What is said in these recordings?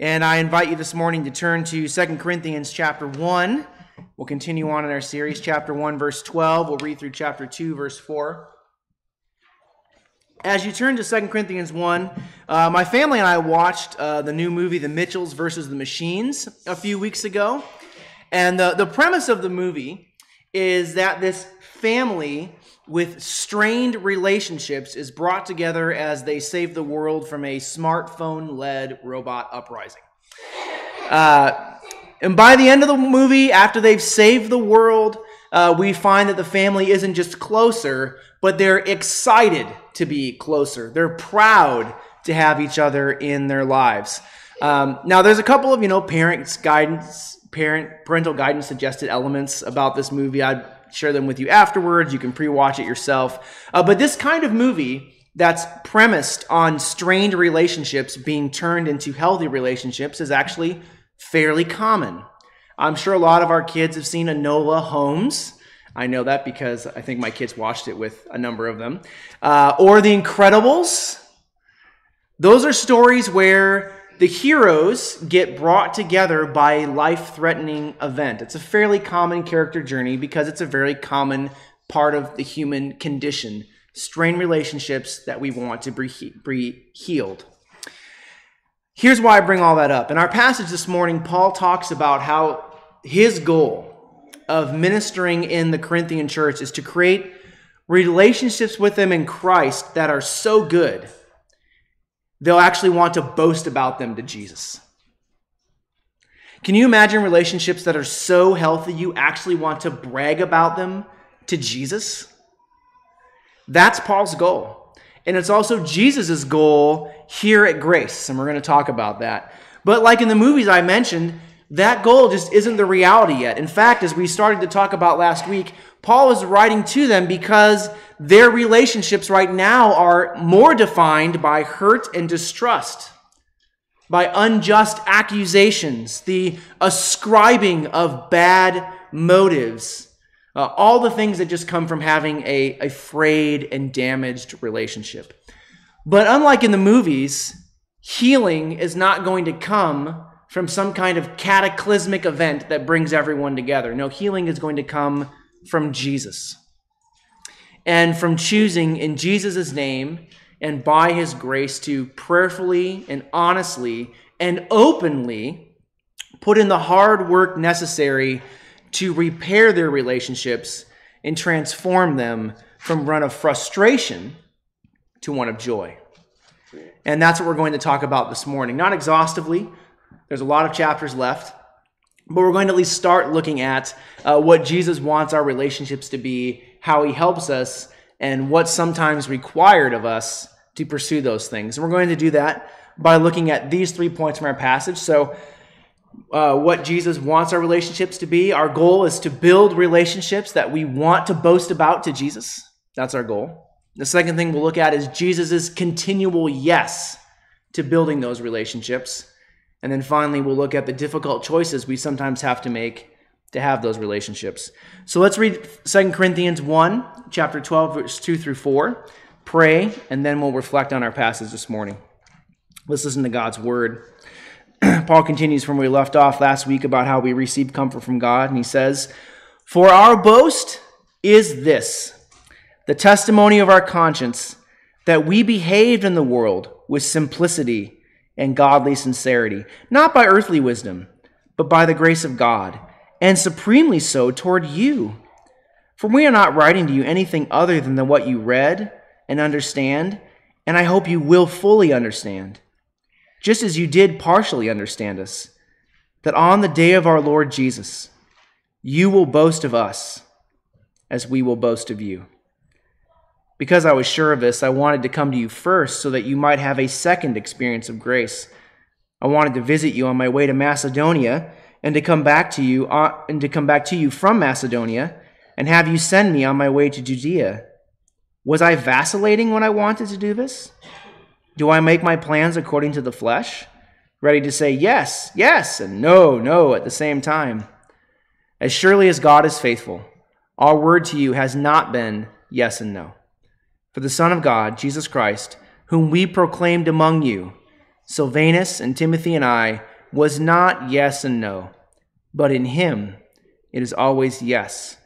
And I invite you this morning to turn to 2 Corinthians chapter 1. We'll continue on in our series, chapter 1, verse 12. We'll read through chapter 2, verse 4. As you turn to 2 Corinthians 1, uh, my family and I watched uh, the new movie, The Mitchells versus the Machines, a few weeks ago. And the, the premise of the movie is that this family with strained relationships is brought together as they save the world from a smartphone led robot uprising. Uh, and by the end of the movie, after they've saved the world, uh, we find that the family isn't just closer, but they're excited to be closer. They're proud to have each other in their lives. Um, now, there's a couple of you know parents' guidance, parent parental guidance suggested elements about this movie. I'd share them with you afterwards. You can pre-watch it yourself. Uh, but this kind of movie that's premised on strained relationships being turned into healthy relationships is actually fairly common. I'm sure a lot of our kids have seen Enola Holmes. I know that because I think my kids watched it with a number of them. Uh, or The Incredibles. Those are stories where the heroes get brought together by a life threatening event. It's a fairly common character journey because it's a very common part of the human condition strained relationships that we want to be healed. Here's why I bring all that up. In our passage this morning, Paul talks about how his goal of ministering in the Corinthian church is to create relationships with them in Christ that are so good, they'll actually want to boast about them to Jesus. Can you imagine relationships that are so healthy you actually want to brag about them to Jesus? That's Paul's goal. And it's also Jesus' goal here at Grace. And we're going to talk about that. But like in the movies I mentioned, that goal just isn't the reality yet. In fact, as we started to talk about last week, Paul is writing to them because their relationships right now are more defined by hurt and distrust, by unjust accusations, the ascribing of bad motives uh, all the things that just come from having a, a frayed and damaged relationship. But unlike in the movies, healing is not going to come from some kind of cataclysmic event that brings everyone together. No, healing is going to come from Jesus. And from choosing in Jesus' name and by his grace to prayerfully and honestly and openly put in the hard work necessary to repair their relationships and transform them from one of frustration to one of joy. And that's what we're going to talk about this morning. Not exhaustively, there's a lot of chapters left, but we're going to at least start looking at uh, what Jesus wants our relationships to be, how he helps us, and what's sometimes required of us to pursue those things. And we're going to do that by looking at these three points from our passage. So, uh, what Jesus wants our relationships to be. Our goal is to build relationships that we want to boast about to Jesus. That's our goal. The second thing we'll look at is Jesus' continual yes to building those relationships. And then finally, we'll look at the difficult choices we sometimes have to make to have those relationships. So let's read 2 Corinthians 1, chapter 12, verse 2 through 4. Pray, and then we'll reflect on our passage this morning. Let's listen to God's word. Paul continues from where we left off last week about how we receive comfort from God, and he says, For our boast is this the testimony of our conscience that we behaved in the world with simplicity and godly sincerity, not by earthly wisdom, but by the grace of God, and supremely so toward you. For we are not writing to you anything other than what you read and understand, and I hope you will fully understand just as you did partially understand us, that on the day of our Lord Jesus, you will boast of us as we will boast of you. Because I was sure of this, I wanted to come to you first so that you might have a second experience of grace. I wanted to visit you on my way to Macedonia and to come back to you uh, and to come back to you from Macedonia and have you send me on my way to Judea. Was I vacillating when I wanted to do this? Do I make my plans according to the flesh? Ready to say yes, yes, and no, no at the same time. As surely as God is faithful, our word to you has not been yes and no. For the Son of God, Jesus Christ, whom we proclaimed among you, Silvanus and Timothy and I, was not yes and no, but in him it is always yes.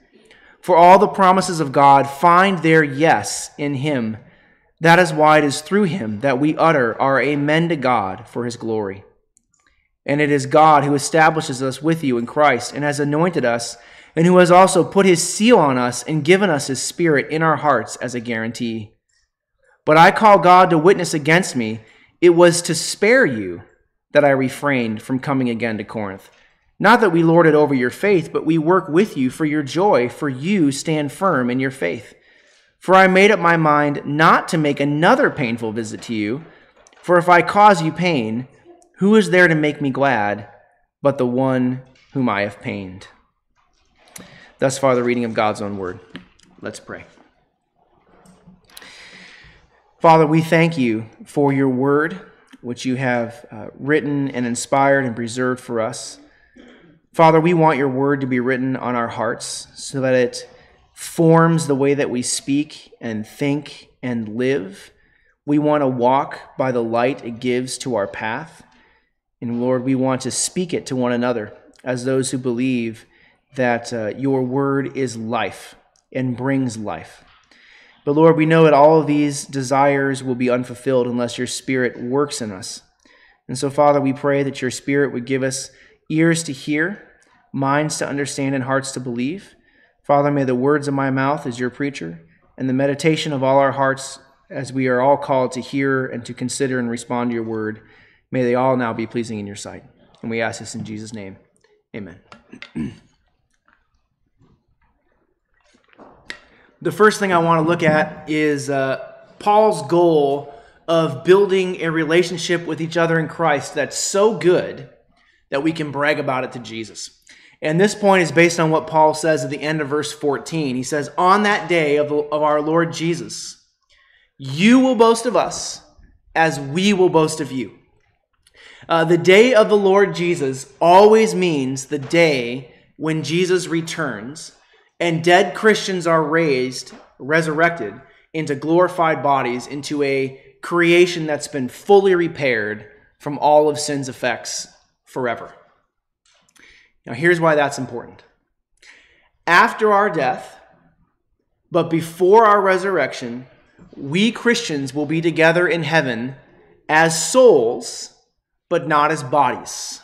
For all the promises of God find their yes in him. That is why it is through him that we utter our amen to God for his glory. And it is God who establishes us with you in Christ and has anointed us, and who has also put his seal on us and given us his spirit in our hearts as a guarantee. But I call God to witness against me. It was to spare you that I refrained from coming again to Corinth. Not that we lord it over your faith, but we work with you for your joy, for you stand firm in your faith. For I made up my mind not to make another painful visit to you, for if I cause you pain, who is there to make me glad but the one whom I have pained? Thus far, the reading of God's own word. Let's pray. Father, we thank you for your word, which you have uh, written and inspired and preserved for us. Father, we want your word to be written on our hearts so that it forms the way that we speak and think and live. We want to walk by the light it gives to our path. And Lord, we want to speak it to one another as those who believe that uh, your word is life and brings life. But Lord, we know that all of these desires will be unfulfilled unless your spirit works in us. And so, Father, we pray that your spirit would give us ears to hear, minds to understand, and hearts to believe. Father, may the words of my mouth as your preacher and the meditation of all our hearts as we are all called to hear and to consider and respond to your word May they all now be pleasing in your sight. And we ask this in Jesus' name. Amen. the first thing I want to look at is uh, Paul's goal of building a relationship with each other in Christ that's so good that we can brag about it to Jesus. And this point is based on what Paul says at the end of verse 14. He says, On that day of, of our Lord Jesus, you will boast of us as we will boast of you. Uh, the day of the Lord Jesus always means the day when Jesus returns and dead Christians are raised, resurrected into glorified bodies, into a creation that's been fully repaired from all of sin's effects forever. Now, here's why that's important. After our death, but before our resurrection, we Christians will be together in heaven as souls but not as bodies.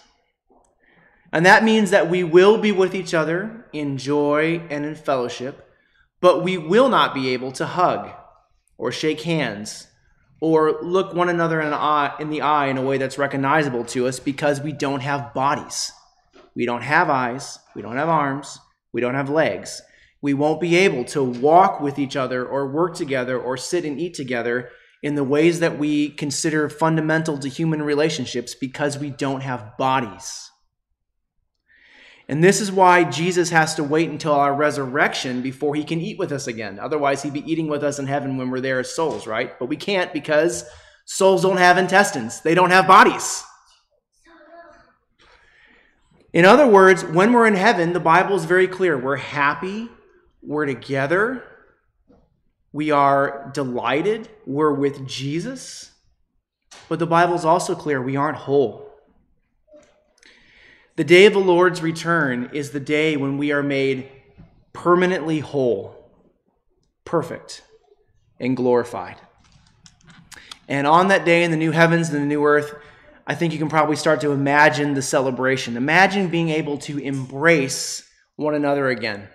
And that means that we will be with each other in joy and in fellowship, but we will not be able to hug or shake hands or look one another in, eye, in the eye in a way that's recognizable to us because we don't have bodies. We don't have eyes, we don't have arms, we don't have legs. We won't be able to walk with each other or work together or sit and eat together in the ways that we consider fundamental to human relationships because we don't have bodies. And this is why Jesus has to wait until our resurrection before he can eat with us again. Otherwise, he'd be eating with us in heaven when we're there as souls, right? But we can't because souls don't have intestines, they don't have bodies. In other words, when we're in heaven, the Bible is very clear. We're happy, we're together, we are delighted. We're with Jesus. But the Bible is also clear we aren't whole. The day of the Lord's return is the day when we are made permanently whole, perfect, and glorified. And on that day in the new heavens and the new earth, I think you can probably start to imagine the celebration. Imagine being able to embrace one another again,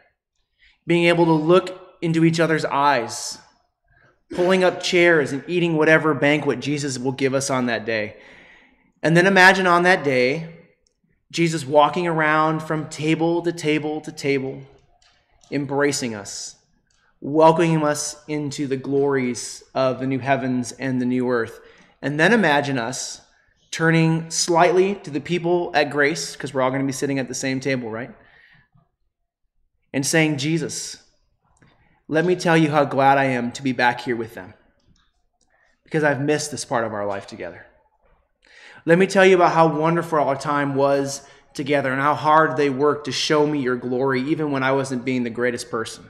being able to look into each other's eyes, pulling up chairs and eating whatever banquet Jesus will give us on that day. And then imagine on that day, Jesus walking around from table to table to table, embracing us, welcoming us into the glories of the new heavens and the new earth. And then imagine us turning slightly to the people at grace, because we're all going to be sitting at the same table, right? And saying, Jesus, let me tell you how glad I am to be back here with them because I've missed this part of our life together. Let me tell you about how wonderful our time was together and how hard they worked to show me your glory, even when I wasn't being the greatest person.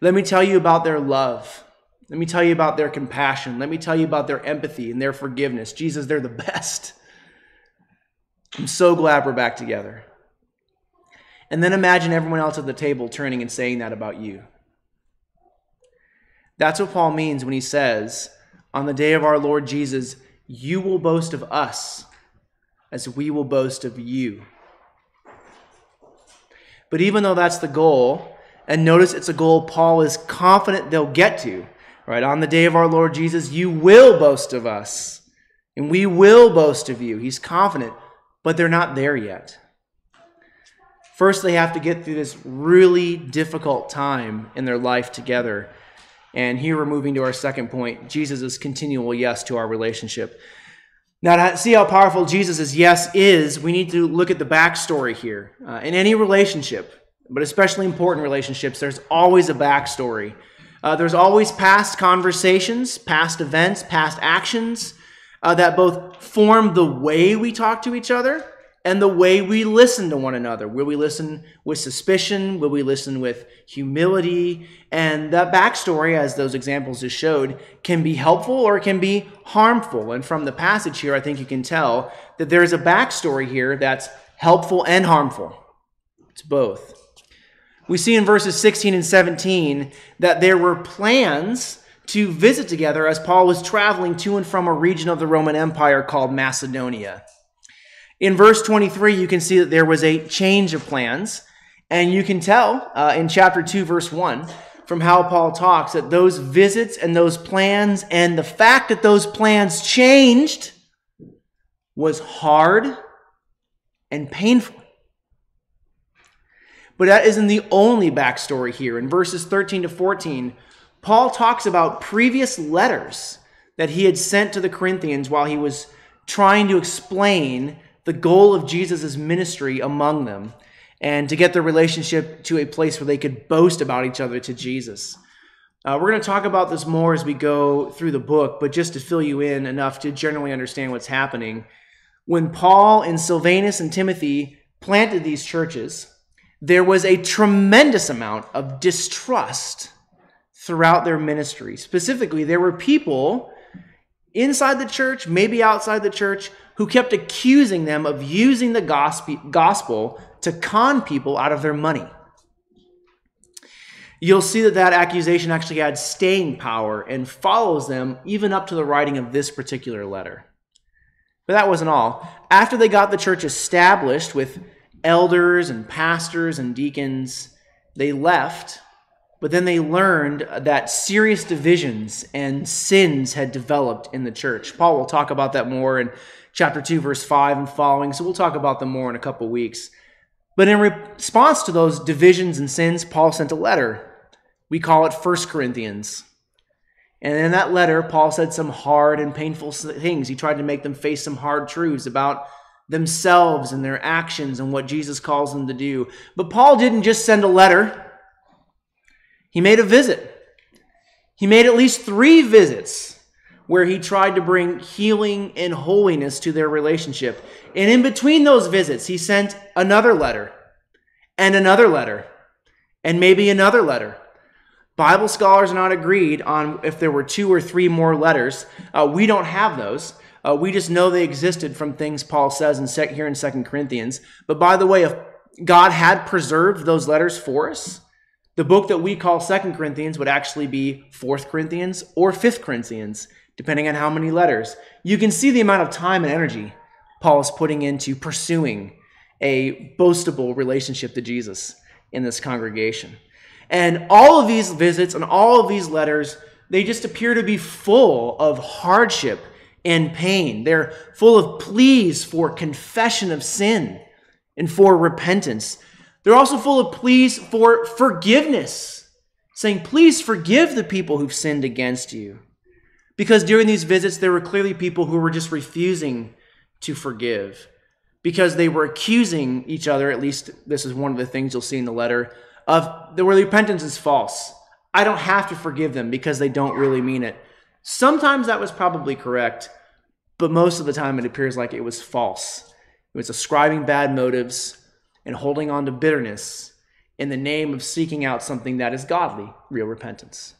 Let me tell you about their love. Let me tell you about their compassion. Let me tell you about their empathy and their forgiveness. Jesus, they're the best. I'm so glad we're back together. And then imagine everyone else at the table turning and saying that about you. That's what Paul means when he says, On the day of our Lord Jesus, you will boast of us as we will boast of you. But even though that's the goal, and notice it's a goal Paul is confident they'll get to, right? On the day of our Lord Jesus, you will boast of us, and we will boast of you. He's confident, but they're not there yet. First, they have to get through this really difficult time in their life together. And here we're moving to our second point Jesus' continual yes to our relationship. Now, to see how powerful Jesus' yes is, we need to look at the backstory here. Uh, in any relationship, but especially important relationships, there's always a backstory. Uh, there's always past conversations, past events, past actions uh, that both form the way we talk to each other and the way we listen to one another. Will we listen with suspicion? Will we listen with humility? And that backstory, as those examples just showed, can be helpful or it can be harmful. And from the passage here, I think you can tell that there is a backstory here that's helpful and harmful. It's both. We see in verses 16 and 17 that there were plans to visit together as Paul was traveling to and from a region of the Roman Empire called Macedonia. In verse 23, you can see that there was a change of plans. And you can tell uh, in chapter 2, verse 1, from how Paul talks, that those visits and those plans and the fact that those plans changed was hard and painful. But that isn't the only backstory here. In verses 13 to 14, Paul talks about previous letters that he had sent to the Corinthians while he was trying to explain the goal of Jesus' ministry among them and to get their relationship to a place where they could boast about each other to Jesus. Uh, we're going to talk about this more as we go through the book, but just to fill you in enough to generally understand what's happening. When Paul and Silvanus and Timothy planted these churches, there was a tremendous amount of distrust throughout their ministry. Specifically, there were people inside the church, maybe outside the church, who kept accusing them of using the gospel to con people out of their money. You'll see that that accusation actually had staying power and follows them even up to the writing of this particular letter. But that wasn't all. After they got the church established with elders and pastors and deacons, they left but then they learned that serious divisions and sins had developed in the church. Paul will talk about that more in chapter 2, verse 5 and following. So we'll talk about them more in a couple weeks. But in response to those divisions and sins, Paul sent a letter. We call it First Corinthians. And in that letter, Paul said some hard and painful things. He tried to make them face some hard truths about themselves and their actions and what Jesus calls them to do. But Paul didn't just send a letter, he made a visit. He made at least three visits where he tried to bring healing and holiness to their relationship. And in between those visits, he sent another letter and another letter and maybe another letter. Bible scholars are not agreed on if there were two or three more letters. Uh, we don't have those. Uh, we just know they existed from things Paul says in sec- here in Second Corinthians. But by the way, if God had preserved those letters for us, the book that we call Second Corinthians would actually be Fourth Corinthians or Fifth Corinthians depending on how many letters. You can see the amount of time and energy Paul is putting into pursuing a boastable relationship to Jesus in this congregation. And all of these visits and all of these letters, they just appear to be full of hardship and pain. They're full of pleas for confession of sin and for repentance. They're also full of pleas for forgiveness, saying, Please forgive the people who've sinned against you. Because during these visits, there were clearly people who were just refusing to forgive because they were accusing each other, at least this is one of the things you'll see in the letter, of the where repentance is false. I don't have to forgive them because they don't really mean it. Sometimes that was probably correct, but most of the time it appears like it was false. It was ascribing bad motives and holding on to bitterness in the name of seeking out something that is godly, real repentance.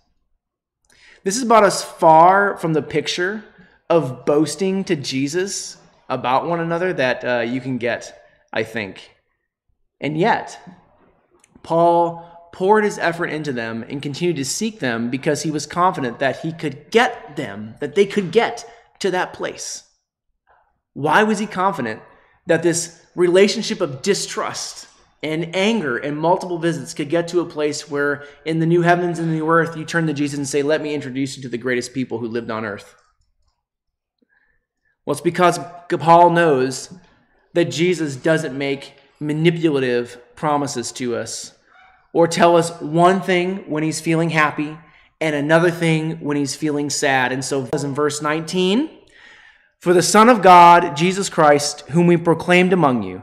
This is about as far from the picture of boasting to Jesus about one another that uh, you can get, I think. And yet, Paul poured his effort into them and continued to seek them because he was confident that he could get them, that they could get to that place. Why was he confident that this relationship of distrust and anger and multiple visits could get to a place where in the new heavens and the new earth you turn to Jesus and say, Let me introduce you to the greatest people who lived on earth? Well, it's because Paul knows that Jesus doesn't make manipulative promises to us or tell us one thing when he's feeling happy and another thing when he's feeling sad. And so, in verse 19, for the Son of God, Jesus Christ, whom we proclaimed among you,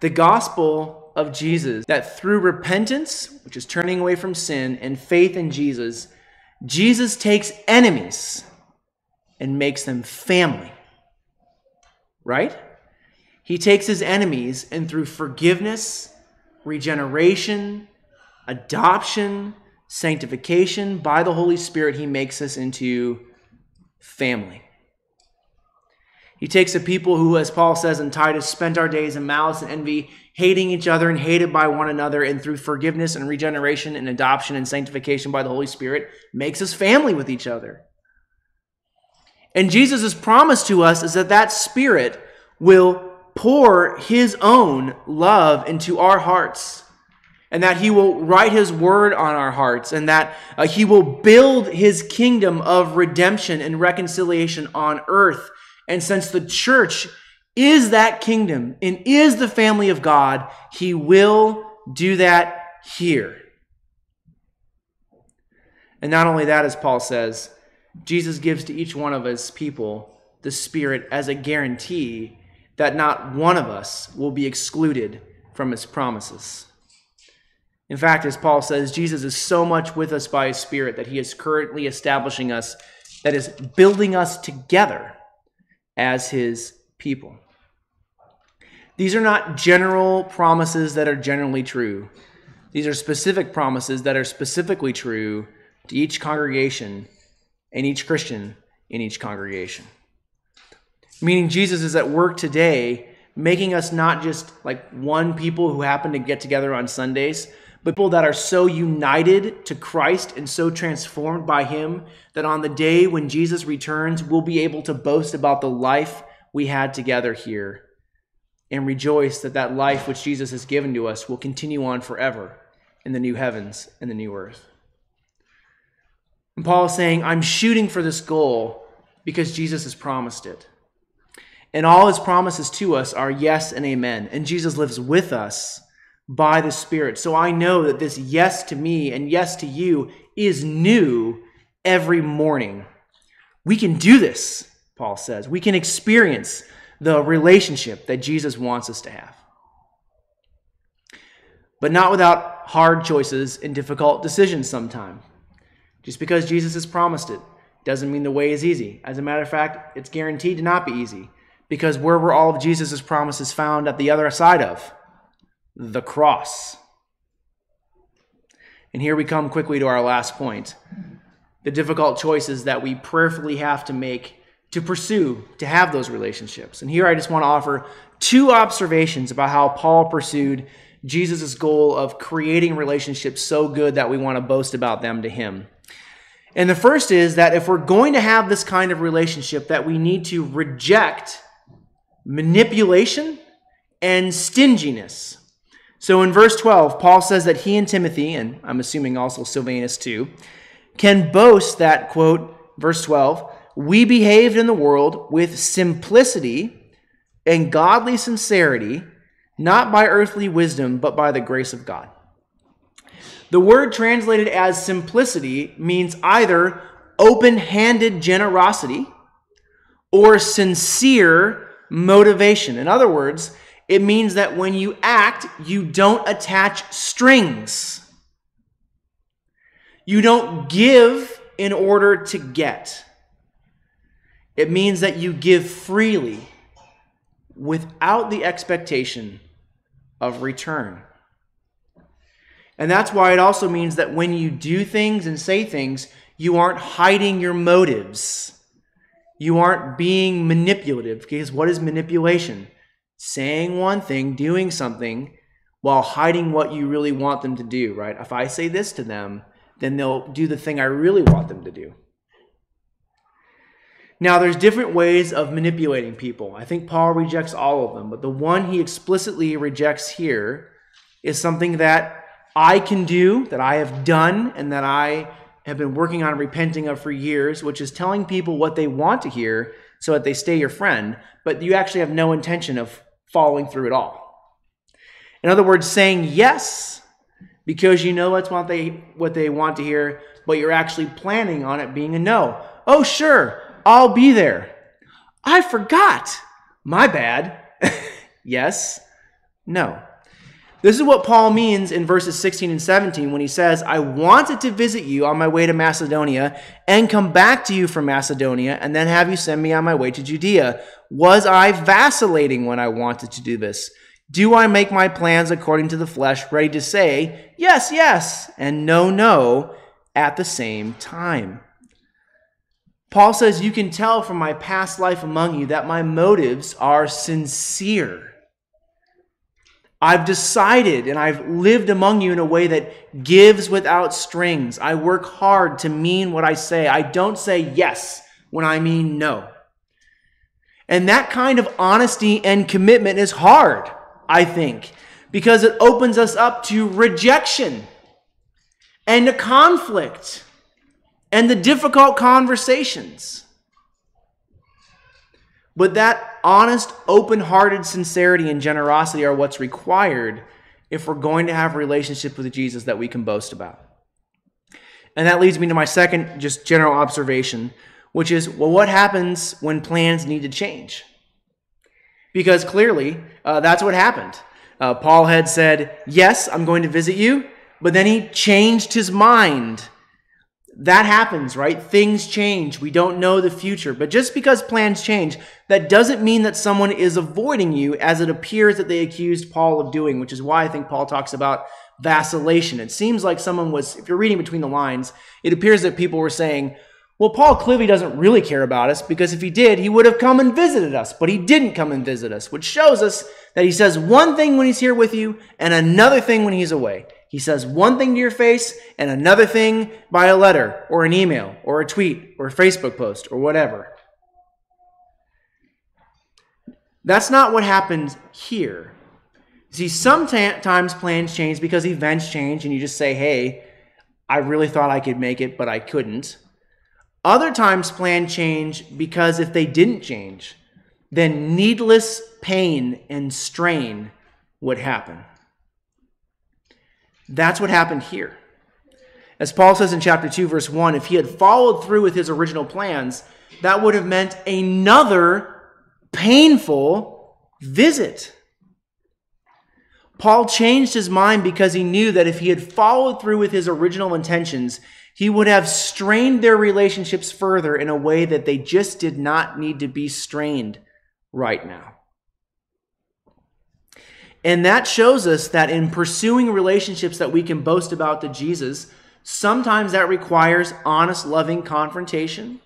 The gospel of Jesus, that through repentance, which is turning away from sin, and faith in Jesus, Jesus takes enemies and makes them family. Right? He takes his enemies and through forgiveness, regeneration, adoption, sanctification by the Holy Spirit, he makes us into family. He takes a people who, as Paul says in Titus, spent our days in malice and envy, hating each other and hated by one another, and through forgiveness and regeneration and adoption and sanctification by the Holy Spirit, makes us family with each other. And Jesus' promise to us is that that Spirit will pour His own love into our hearts and that he will write his word on our hearts, and that uh, he will build his kingdom of redemption and reconciliation on earth. And since the church is that kingdom and is the family of God, he will do that here. And not only that, as Paul says, Jesus gives to each one of his people the Spirit as a guarantee that not one of us will be excluded from his promises. In fact, as Paul says, Jesus is so much with us by his Spirit that he is currently establishing us, that is, building us together as his people. These are not general promises that are generally true. These are specific promises that are specifically true to each congregation and each Christian in each congregation. Meaning, Jesus is at work today, making us not just like one people who happen to get together on Sundays, but people that are so united to Christ and so transformed by Him that on the day when Jesus returns, we'll be able to boast about the life we had together here and rejoice that that life which Jesus has given to us will continue on forever in the new heavens and the new earth. And Paul is saying, I'm shooting for this goal because Jesus has promised it. And all his promises to us are yes and amen. And Jesus lives with us by the Spirit. So I know that this yes to me and yes to you is new every morning. We can do this, Paul says. We can experience the relationship that Jesus wants us to have. But not without hard choices and difficult decisions sometimes. Just because Jesus has promised it doesn't mean the way is easy. As a matter of fact, it's guaranteed to not be easy because where were all of Jesus' promises found at the other side of? The cross. And here we come quickly to our last point the difficult choices that we prayerfully have to make to pursue, to have those relationships. And here I just want to offer two observations about how Paul pursued Jesus' goal of creating relationships so good that we want to boast about them to him. And the first is that if we're going to have this kind of relationship, that we need to reject manipulation and stinginess. So in verse 12, Paul says that he and Timothy, and I'm assuming also Silvanus too, can boast that, quote, verse 12, we behaved in the world with simplicity and godly sincerity, not by earthly wisdom, but by the grace of God. The word translated as simplicity means either open handed generosity or sincere motivation. In other words, it means that when you act, you don't attach strings. You don't give in order to get. It means that you give freely without the expectation of return. And that's why it also means that when you do things and say things, you aren't hiding your motives. You aren't being manipulative. Because what is manipulation? Saying one thing, doing something, while hiding what you really want them to do, right? If I say this to them, then they'll do the thing I really want them to do. Now, there's different ways of manipulating people. I think Paul rejects all of them, but the one he explicitly rejects here is something that I can do, that I have done, and that I have been working on repenting of for years, which is telling people what they want to hear so that they stay your friend, but you actually have no intention of following through at all. In other words, saying yes because you know that's what they what they want to hear, but you're actually planning on it being a no. Oh, sure, I'll be there. I forgot. My bad. yes. No. This is what Paul means in verses 16 and 17 when he says, I wanted to visit you on my way to Macedonia and come back to you from Macedonia and then have you send me on my way to Judea. Was I vacillating when I wanted to do this? Do I make my plans according to the flesh, ready to say, yes, yes, and no, no at the same time? Paul says, You can tell from my past life among you that my motives are sincere. I've decided and I've lived among you in a way that gives without strings. I work hard to mean what I say. I don't say yes when I mean no. And that kind of honesty and commitment is hard, I think, because it opens us up to rejection and to conflict and the difficult conversations. But that honest, open hearted sincerity and generosity are what's required if we're going to have a relationship with Jesus that we can boast about. And that leads me to my second, just general observation, which is well, what happens when plans need to change? Because clearly, uh, that's what happened. Uh, Paul had said, Yes, I'm going to visit you, but then he changed his mind that happens, right? Things change. We don't know the future. But just because plans change, that doesn't mean that someone is avoiding you as it appears that they accused Paul of doing, which is why I think Paul talks about vacillation. It seems like someone was, if you're reading between the lines, it appears that people were saying, well, Paul clearly doesn't really care about us because if he did, he would have come and visited us, but he didn't come and visit us, which shows us that he says one thing when he's here with you and another thing when he's away. He says one thing to your face and another thing by a letter or an email or a tweet or a Facebook post or whatever. That's not what happens here. See, sometimes plans change because events change and you just say, hey, I really thought I could make it, but I couldn't. Other times plans change because if they didn't change, then needless pain and strain would happen. That's what happened here. As Paul says in chapter 2, verse 1, if he had followed through with his original plans, that would have meant another painful visit. Paul changed his mind because he knew that if he had followed through with his original intentions, he would have strained their relationships further in a way that they just did not need to be strained right now. And that shows us that in pursuing relationships that we can boast about to Jesus, sometimes that requires honest, loving confrontation.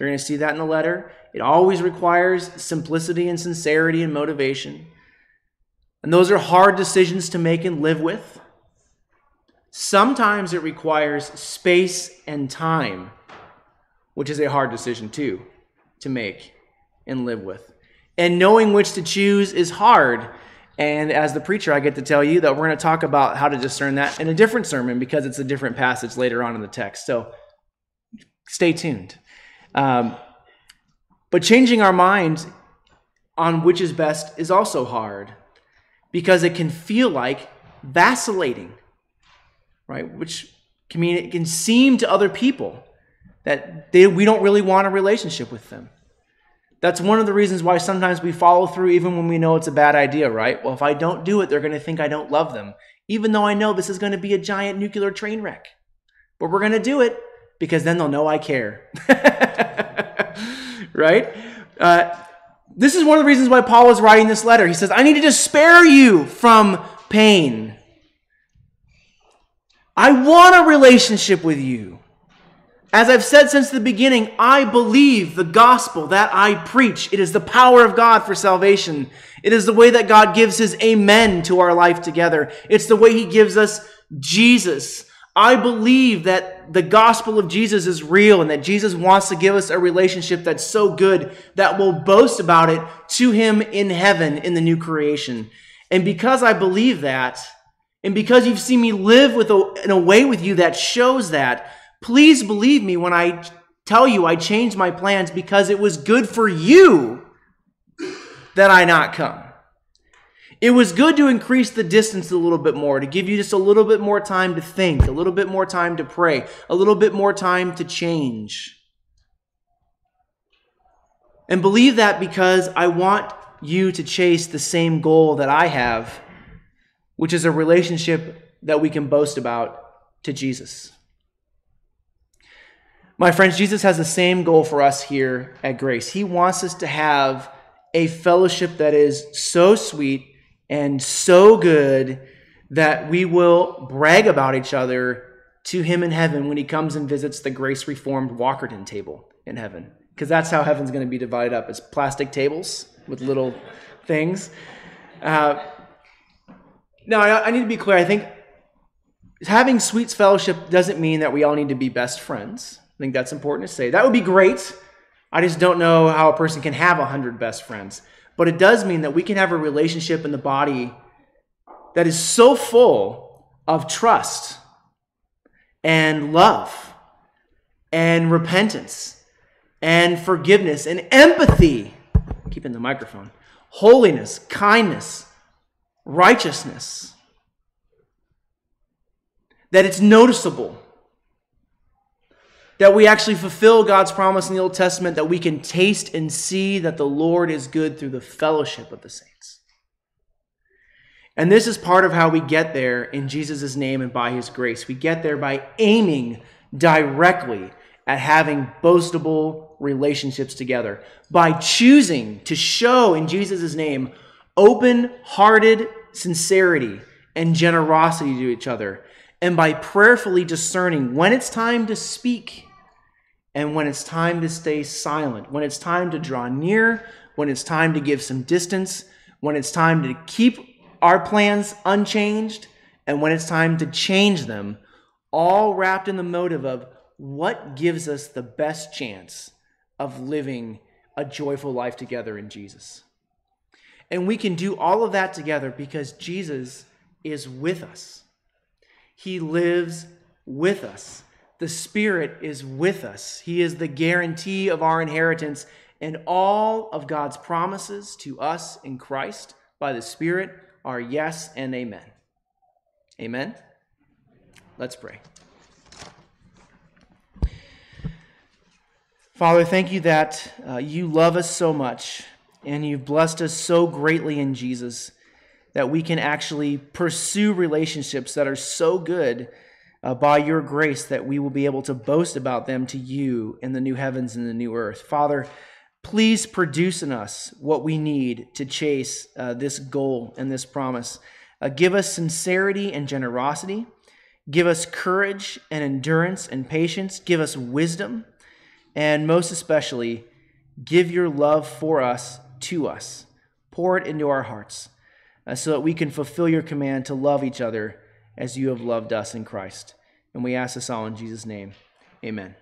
You're going to see that in the letter. It always requires simplicity and sincerity and motivation. And those are hard decisions to make and live with. Sometimes it requires space and time, which is a hard decision too to make and live with. And knowing which to choose is hard and as the preacher, I get to tell you that we're going to talk about how to discern that in a different sermon because it's a different passage later on in the text. So stay tuned. Um, but changing our minds on which is best is also hard because it can feel like vacillating, right? Which can mean it can seem to other people that they, we don't really want a relationship with them. That's one of the reasons why sometimes we follow through even when we know it's a bad idea, right? Well, if I don't do it, they're going to think I don't love them, even though I know this is going to be a giant nuclear train wreck. But we're going to do it because then they'll know I care. right? Uh, this is one of the reasons why Paul was writing this letter. He says, I need to spare you from pain. I want a relationship with you. As I've said since the beginning, I believe the gospel that I preach. It is the power of God for salvation. It is the way that God gives his amen to our life together. It's the way he gives us Jesus. I believe that the gospel of Jesus is real and that Jesus wants to give us a relationship that's so good that we'll boast about it to him in heaven in the new creation. And because I believe that, and because you've seen me live with a, in a way with you that shows that, Please believe me when I tell you I changed my plans because it was good for you that I not come. It was good to increase the distance a little bit more, to give you just a little bit more time to think, a little bit more time to pray, a little bit more time to change. And believe that because I want you to chase the same goal that I have, which is a relationship that we can boast about to Jesus. My friends, Jesus has the same goal for us here at Grace. He wants us to have a fellowship that is so sweet and so good that we will brag about each other to him in heaven when he comes and visits the Grace Reformed Walkerton table in heaven. Because that's how heaven's going to be divided up. It's plastic tables with little things. Uh, now, I, I need to be clear. I think having sweets fellowship doesn't mean that we all need to be best friends. I think that's important to say. That would be great. I just don't know how a person can have 100 best friends. But it does mean that we can have a relationship in the body that is so full of trust and love and repentance and forgiveness and empathy. Keeping the microphone. Holiness, kindness, righteousness. That it's noticeable that we actually fulfill God's promise in the Old Testament, that we can taste and see that the Lord is good through the fellowship of the saints. And this is part of how we get there in Jesus' name and by his grace. We get there by aiming directly at having boastable relationships together, by choosing to show in Jesus' name open hearted sincerity and generosity to each other, and by prayerfully discerning when it's time to speak and when it's time to stay silent, when it's time to draw near, when it's time to give some distance, when it's time to keep our plans unchanged, and when it's time to change them, all wrapped in the motive of what gives us the best chance of living a joyful life together in Jesus. And we can do all of that together because Jesus is with us. He lives with us. The Spirit is with us. He is the guarantee of our inheritance and all of God's promises to us in Christ by the Spirit are yes and amen. Amen. Let's pray. Father, thank you that uh, you love us so much and you've blessed us so greatly in Jesus that we can actually pursue relationships that are so good uh, by your grace that we will be able to boast about them to you in the new heavens and the new earth. Father, please produce in us what we need to chase uh, this goal and this promise. Uh, give us sincerity and generosity. Give us courage and endurance and patience. Give us wisdom. And most especially, give your love for us to us. Pour it into our hearts uh, so that we can fulfill your command to love each other as you have loved us in Christ. And we ask this all in Jesus' name. Amen.